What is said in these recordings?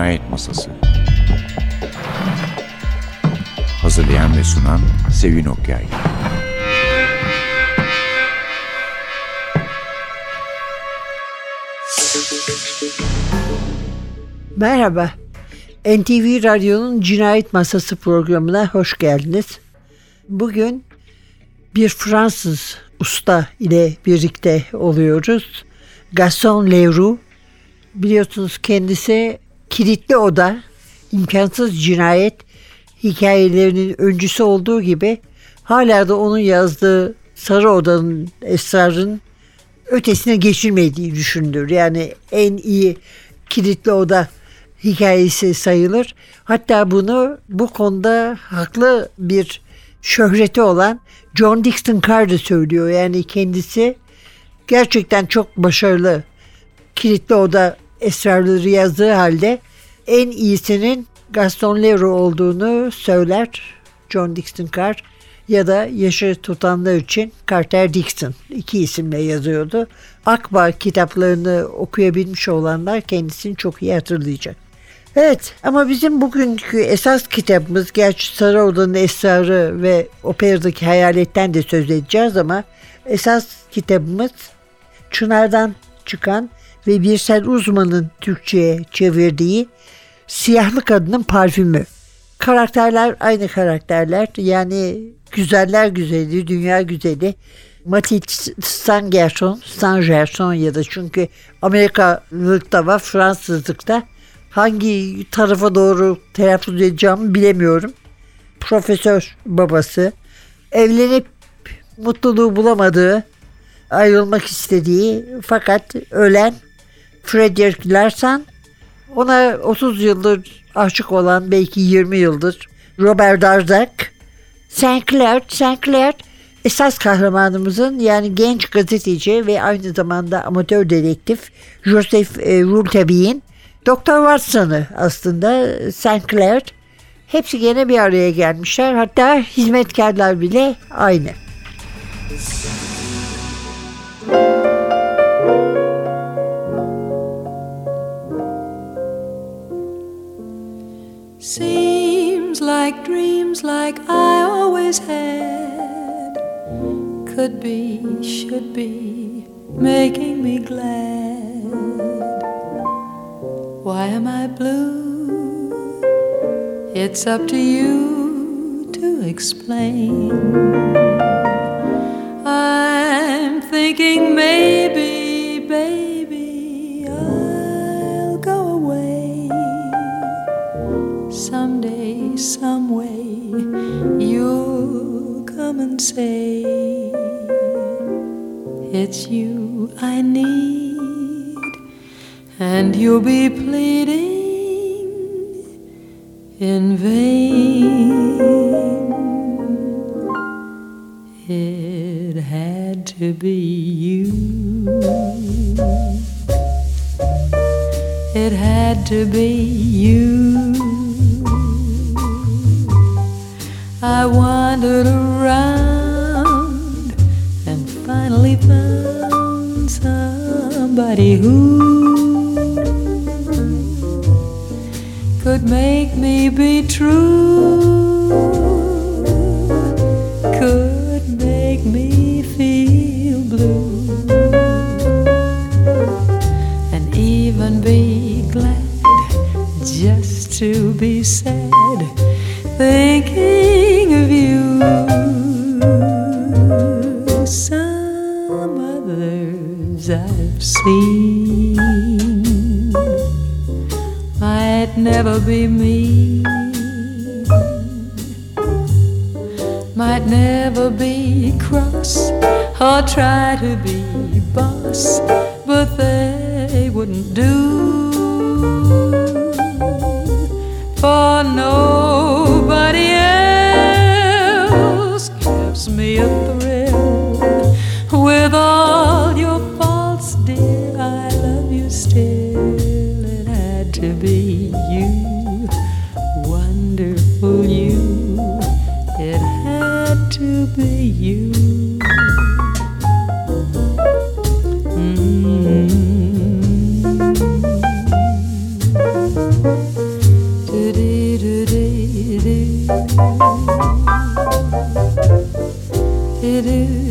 Cinayet Masası Hazırlayan ve sunan Sevin Okyay Merhaba. NTV Radyo'nun Cinayet Masası programına hoş geldiniz. Bugün bir Fransız usta ile birlikte oluyoruz. Gaston Leroux. Biliyorsunuz kendisi kilitli oda, imkansız cinayet hikayelerinin öncüsü olduğu gibi hala da onun yazdığı Sarı Oda'nın esrarın ötesine geçilmediği düşünülür. Yani en iyi kilitli oda hikayesi sayılır. Hatta bunu bu konuda haklı bir şöhreti olan John Dixon Carr da söylüyor. Yani kendisi gerçekten çok başarılı kilitli oda esrarları yazdığı halde en iyisinin Gaston Leroux olduğunu söyler John Dixon Carr ya da yaşı tutanlar için Carter Dixon iki isimle yazıyordu. Akba kitaplarını okuyabilmiş olanlar kendisini çok iyi hatırlayacak. Evet ama bizim bugünkü esas kitabımız gerçi Sarı Oda'nın Esrarı ve operadaki hayaletten de söz edeceğiz ama esas kitabımız Çınar'dan çıkan ve Birsel Uzman'ın Türkçe'ye çevirdiği Siyahlı Kadının Parfümü. Karakterler aynı karakterler yani güzeller güzeli, dünya güzeli. Matilde Stangerson, Stangerson ya da çünkü Amerikalılıkta var, Fransızlıkta hangi tarafa doğru telaffuz edeceğimi bilemiyorum. Profesör babası evlenip mutluluğu bulamadığı, ayrılmak istediği fakat ölen Frederick Larsen ona 30 yıldır aşık olan belki 20 yıldır Robert Darzac Saint Clair, Saint Clair esas kahramanımızın yani genç gazeteci ve aynı zamanda amatör dedektif Joseph e, Rouletabille'in Doktor Watson'ı aslında St. Clair hepsi gene bir araya gelmişler. Hatta hizmetkarlar bile aynı. Seems like dreams like I always had Could be, should be, making me glad Why am I blue? It's up to you to explain. I'm thinking maybe, say, It's you I need and you'll be pleading in vain. It had to be you. It had to be you. I wandered around somebody who could make me be true, could make me feel blue, and even be glad just to be sad, never be me, might never be cross or try to be boss, but they wouldn't do. For nobody else gives me a thrill it is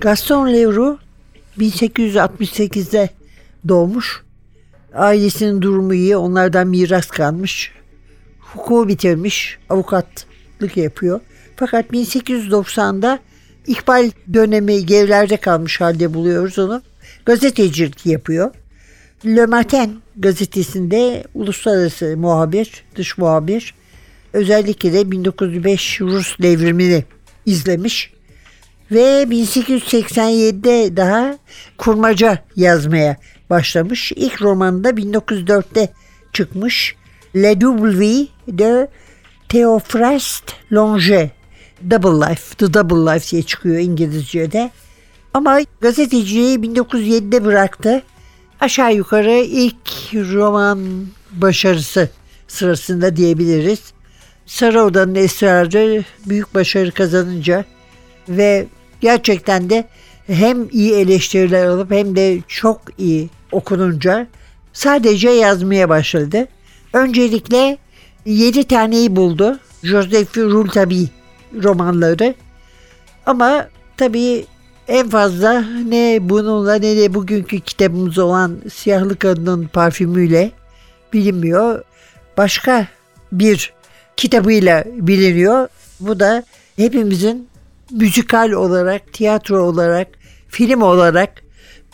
Gaston Leroux 1868'de doğmuş. Ailesinin durumu iyi. Onlardan miras kalmış. Hukuku bitirmiş. Avukatlık yapıyor. Fakat 1890'da İkbal dönemi gerilerde kalmış halde buluyoruz onu. Gazetecilik yapıyor. Le Matin gazetesinde uluslararası muhabir, dış muhabir. Özellikle de 1905 Rus devrimini izlemiş ve 1887'de daha kurmaca yazmaya başlamış. İlk romanı da 1904'te çıkmış. Le Double de Theophrast Longe. Double Life, The Double Life diye çıkıyor İngilizce'de. Ama gazeteciliği 1907'de bıraktı. Aşağı yukarı ilk roman başarısı sırasında diyebiliriz. Sarı Oda'nın esrarı büyük başarı kazanınca ve gerçekten de hem iyi eleştiriler alıp hem de çok iyi okununca sadece yazmaya başladı. Öncelikle 7 taneyi buldu. Joseph Rouletabille romanları. Ama tabii en fazla ne bununla ne de bugünkü kitabımız olan Siyahlı Kadının parfümüyle bilinmiyor. Başka bir kitabıyla biliniyor. Bu da hepimizin müzikal olarak, tiyatro olarak, film olarak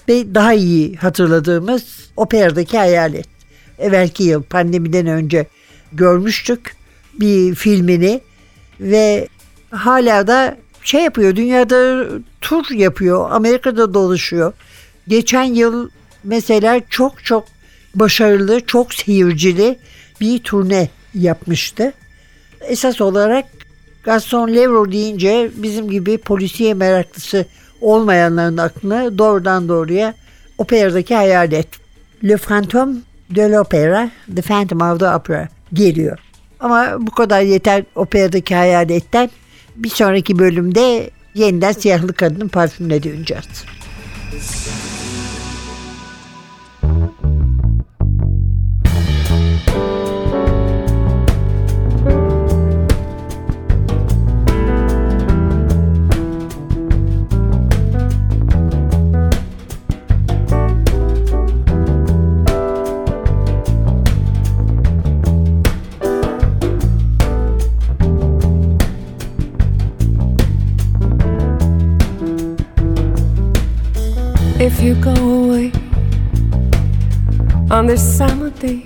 ve daha iyi hatırladığımız operadaki hayalet. Evvelki yıl pandemiden önce görmüştük bir filmini ve hala da şey yapıyor dünyada tur yapıyor Amerika'da dolaşıyor. Geçen yıl mesela çok çok başarılı çok seyircili bir turne yapmıştı. Esas olarak Gaston Leroux deyince bizim gibi polisiye meraklısı olmayanların aklına doğrudan doğruya operadaki hayalet. Le Fantôme de l'Opéra, The Phantom of the Opera geliyor. Ama bu kadar yeter operadaki hayaletten. Bir sonraki bölümde yeniden Siyahlı Kadının parfümüne döneceğiz. If you go away on this summer day,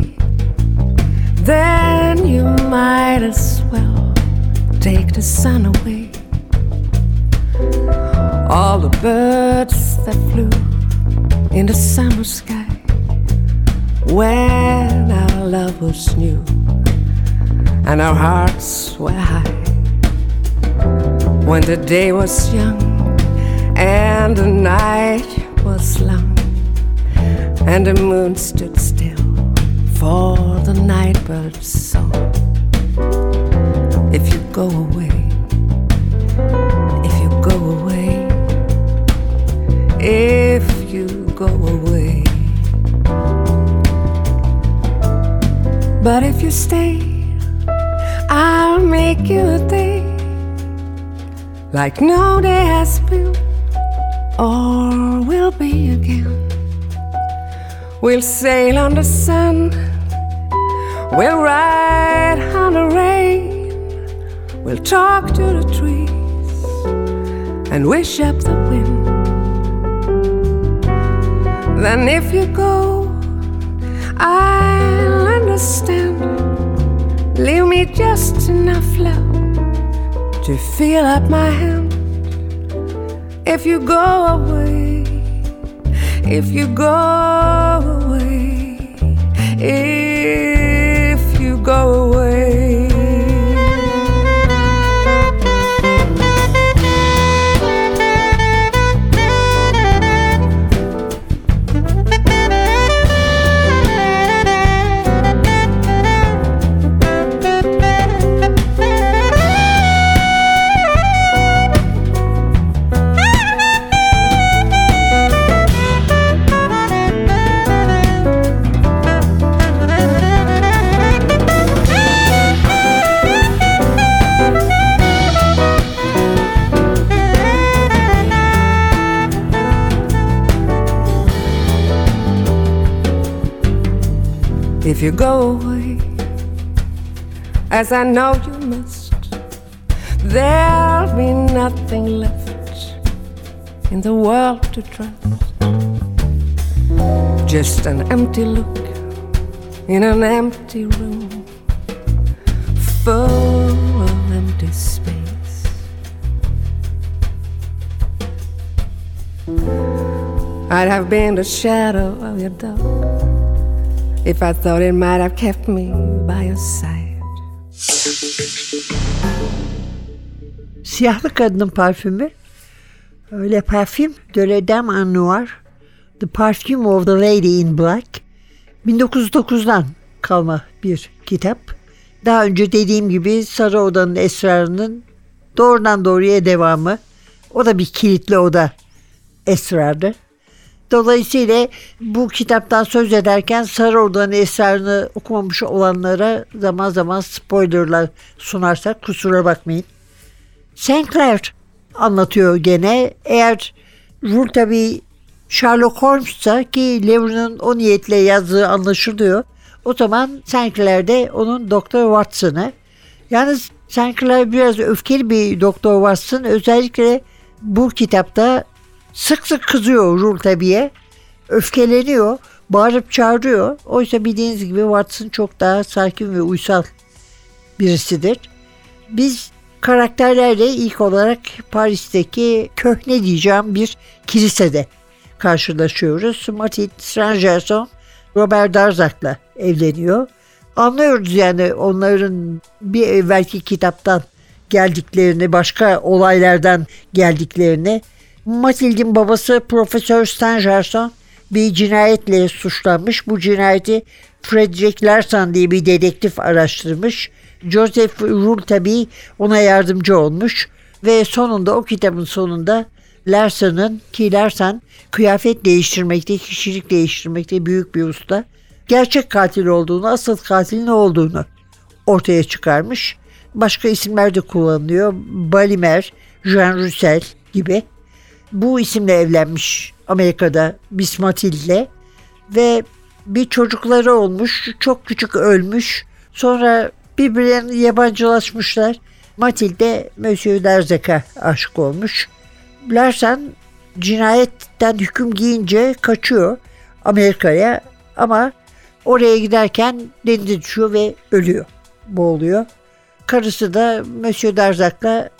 then you might as well take the sun away. All the birds that flew in the summer sky when our love was new and our hearts were high. When the day was young and the night was long and the moon stood still for the night bird's song. If you go away, if you go away, if you go away. But if you stay, I'll make you a day like no day has been or we'll be again. We'll sail on the sun, we'll ride on the rain, we'll talk to the trees and wish up the wind. Then, if you go, I'll understand. Leave me just enough love to fill up my hand if you go away, if you go away, if you go away, as I know you must, there'll be nothing left in the world to trust. Just an empty look in an empty room full of empty space. I'd have been the shadow of your dog if I thought it might have kept me by your side. Siyahlı kadının parfümü. Öyle parfüm de la Dame en Noir. The Perfume of the Lady in Black. 1909'dan kalma bir kitap. Daha önce dediğim gibi Sarı Oda'nın esrarının doğrudan doğruya devamı. O da bir kilitli oda esrarı. Dolayısıyla bu kitaptan söz ederken Sarı Oda'nın esrarını okumamış olanlara zaman zaman spoilerlar sunarsak kusura bakmayın. St. Clair anlatıyor gene. Eğer Rule Sherlock Holmes'sa ki Lever'ın o niyetle yazdığı anlaşılıyor. O zaman St. Clair de onun Doktor Watson'ı. Yalnız St. Clair biraz öfkeli bir Doktor Watson. Özellikle bu kitapta sık sık kızıyor Rule tabiye. Öfkeleniyor. Bağırıp çağırıyor. Oysa bildiğiniz gibi Watson çok daha sakin ve uysal birisidir. Biz karakterlerle ilk olarak Paris'teki köhne diyeceğim bir kilisede karşılaşıyoruz. Mathilde Strangerson Robert Darzac'la evleniyor. Anlıyoruz yani onların bir evvelki kitaptan geldiklerini, başka olaylardan geldiklerini. Mathilde'in babası Profesör Stangerson bir cinayetle suçlanmış. Bu cinayeti Frederick Larsan diye bir dedektif araştırmış. Joseph Rule tabi ona yardımcı olmuş ve sonunda o kitabın sonunda Larson'ın ki Larson kıyafet değiştirmekte, kişilik değiştirmekte büyük bir usta. Gerçek katil olduğunu, asıl katil ne olduğunu ortaya çıkarmış. Başka isimler de kullanılıyor. Balimer, Jean Roussel gibi. Bu isimle evlenmiş Amerika'da Miss Mathilde ve bir çocukları olmuş. Çok küçük ölmüş. Sonra birbirlerine yabancılaşmışlar. Matilde Monsieur Derzek'e aşık olmuş. Larsen cinayetten hüküm giyince kaçıyor Amerika'ya ama oraya giderken denize düşüyor ve ölüyor. Boğuluyor. Karısı da Monsieur Derzak'la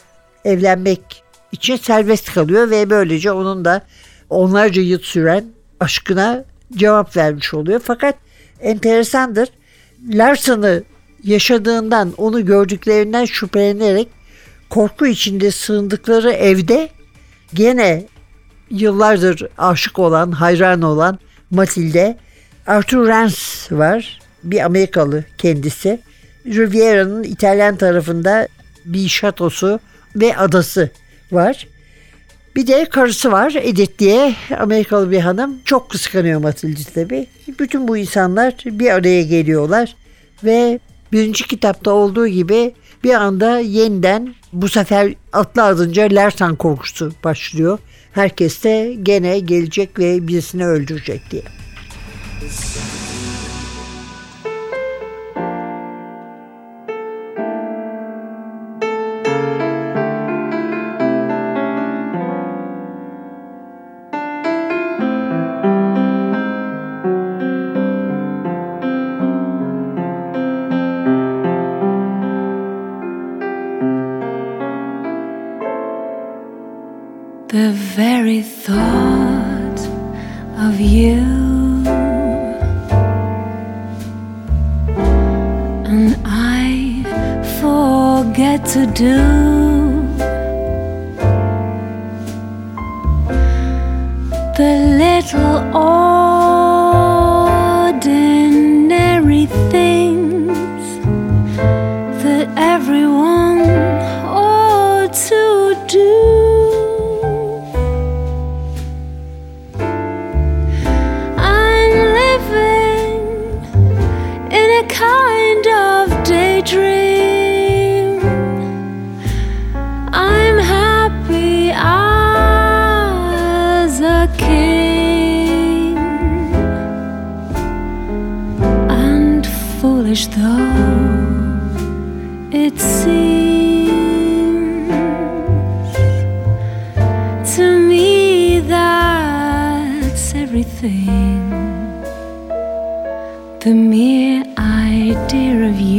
evlenmek için serbest kalıyor ve böylece onun da onlarca yıl süren aşkına cevap vermiş oluyor. Fakat enteresandır. Larson'ı yaşadığından, onu gördüklerinden şüphelenerek korku içinde sığındıkları evde gene yıllardır aşık olan, hayran olan Matilde, Arthur Rance var. Bir Amerikalı kendisi. Riviera'nın İtalyan tarafında bir şatosu ve adası var. Bir de karısı var Edith diye Amerikalı bir hanım. Çok kıskanıyor Matilde tabi. Bütün bu insanlar bir araya geliyorlar ve birinci kitapta olduğu gibi bir anda yeniden bu sefer atlı adınca Lersan korkusu başlıyor. Herkes de gene gelecek ve birisini öldürecek diye. The little ordinary everything. The mere idea of you.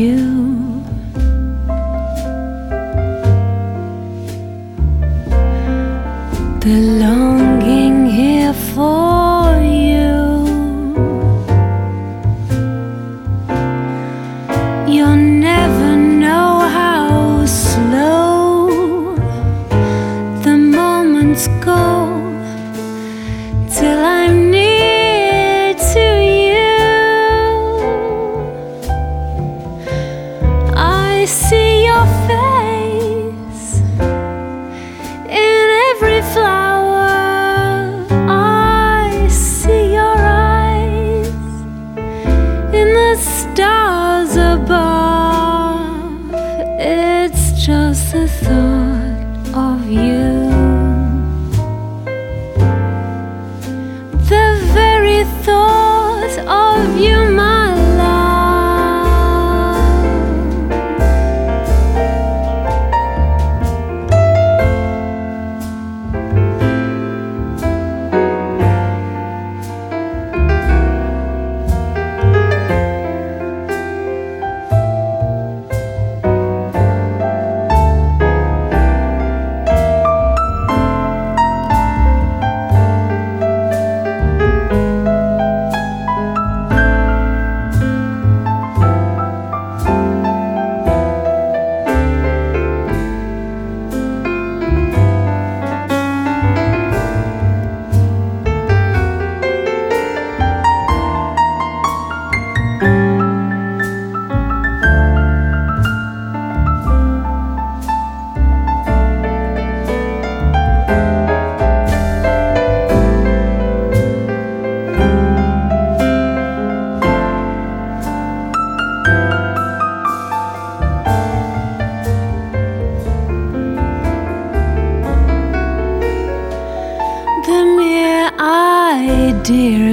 dear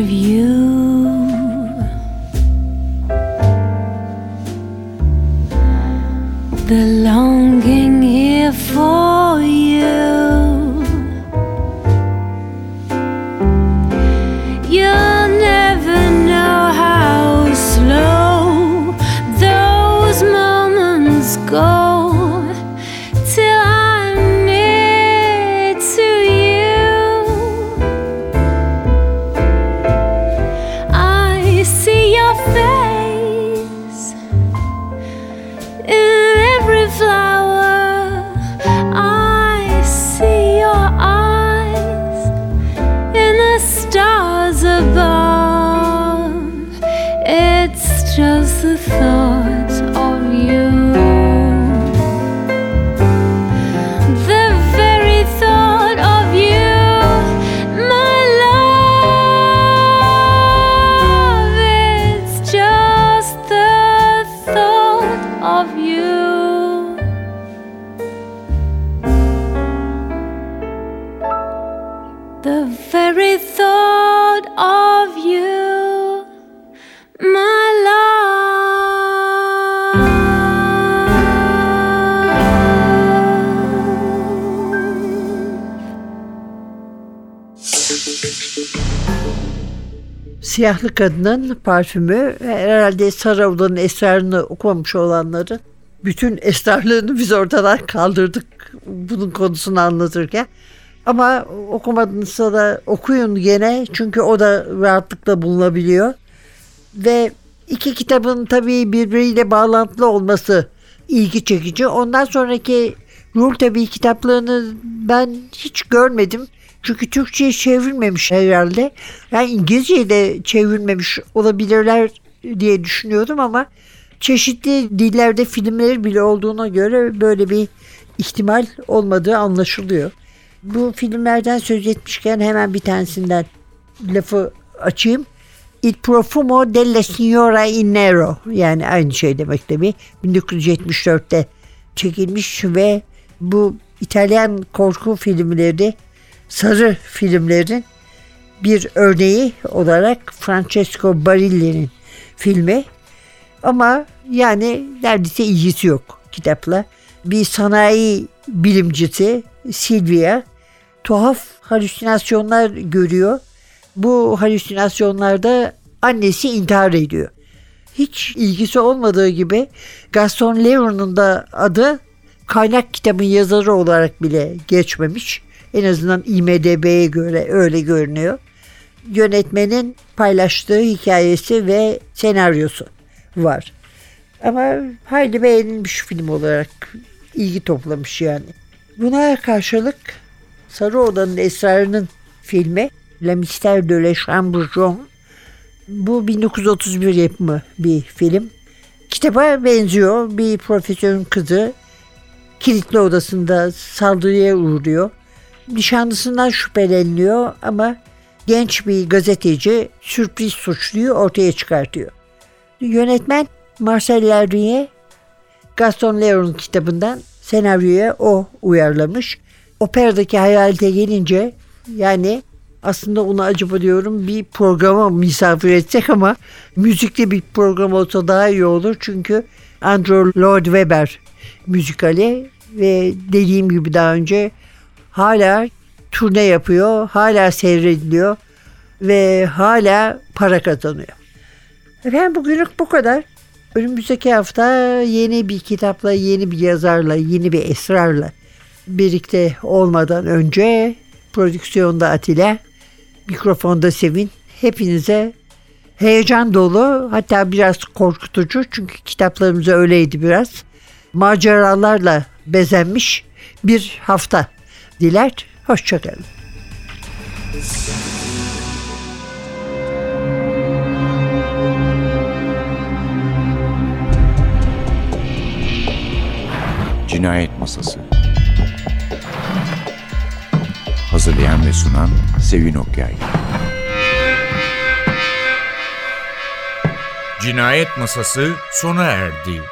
Siyahlı Kadının parfümü herhalde Saravda'nın esrarını okumamış olanları bütün esrarlığını biz ortadan kaldırdık bunun konusunu anlatırken. Ama okumadıysa da okuyun gene çünkü o da rahatlıkla bulunabiliyor. Ve iki kitabın tabii birbiriyle bağlantılı olması ilgi çekici. Ondan sonraki Rul tabii kitaplarını ben hiç görmedim. Çünkü Türkçe'ye çevrilmemiş herhalde. Yani İngilizce'ye de çevrilmemiş olabilirler diye düşünüyordum ama çeşitli dillerde filmleri bile olduğuna göre böyle bir ihtimal olmadığı anlaşılıyor. Bu filmlerden söz etmişken hemen bir tanesinden lafı açayım. Il profumo della signora in nero yani aynı şey demek tabii. 1974'te çekilmiş ve bu İtalyan korku filmleri sarı filmlerin bir örneği olarak Francesco Barilli'nin filmi Ama yani neredeyse ilgisi yok kitapla. Bir sanayi bilimcisi Sylvia tuhaf halüsinasyonlar görüyor. Bu halüsinasyonlarda annesi intihar ediyor. Hiç ilgisi olmadığı gibi Gaston Leroux'un da adı kaynak kitabın yazarı olarak bile geçmemiş. En azından IMDB'ye göre öyle görünüyor. Yönetmenin paylaştığı hikayesi ve senaryosu var. Ama hayli beğenilmiş film olarak ilgi toplamış yani. Buna karşılık Sarı Oda'nın Esrarı'nın filmi La Mystère de la Chambre Jaune bu 1931 yapımı bir film. Kitaba benziyor. Bir profesörün kızı kilitli odasında saldırıya uğruyor. Nişanlısından şüpheleniyor ama genç bir gazeteci sürpriz suçluyu ortaya çıkartıyor. Yönetmen Marcel Lardrier Gaston Leroux'un kitabından senaryoya o uyarlamış. Operadaki hayalete gelince yani aslında onu acaba diyorum bir programa misafir etsek ama müzikli bir program olsa daha iyi olur. Çünkü Andrew Lloyd Webber müzikali ve dediğim gibi daha önce hala turne yapıyor, hala seyrediliyor ve hala para kazanıyor. Efendim bugünlük bu kadar. Önümüzdeki hafta yeni bir kitapla, yeni bir yazarla, yeni bir esrarla birlikte olmadan önce prodüksiyonda Atilla, mikrofonda Sevin. Hepinize heyecan dolu hatta biraz korkutucu çünkü kitaplarımız öyleydi biraz. Maceralarla bezenmiş bir hafta diler. Hoşçakalın. Cinayet Masası Hazırlayan ve sunan Sevin Okyay Cinayet Masası sona erdi.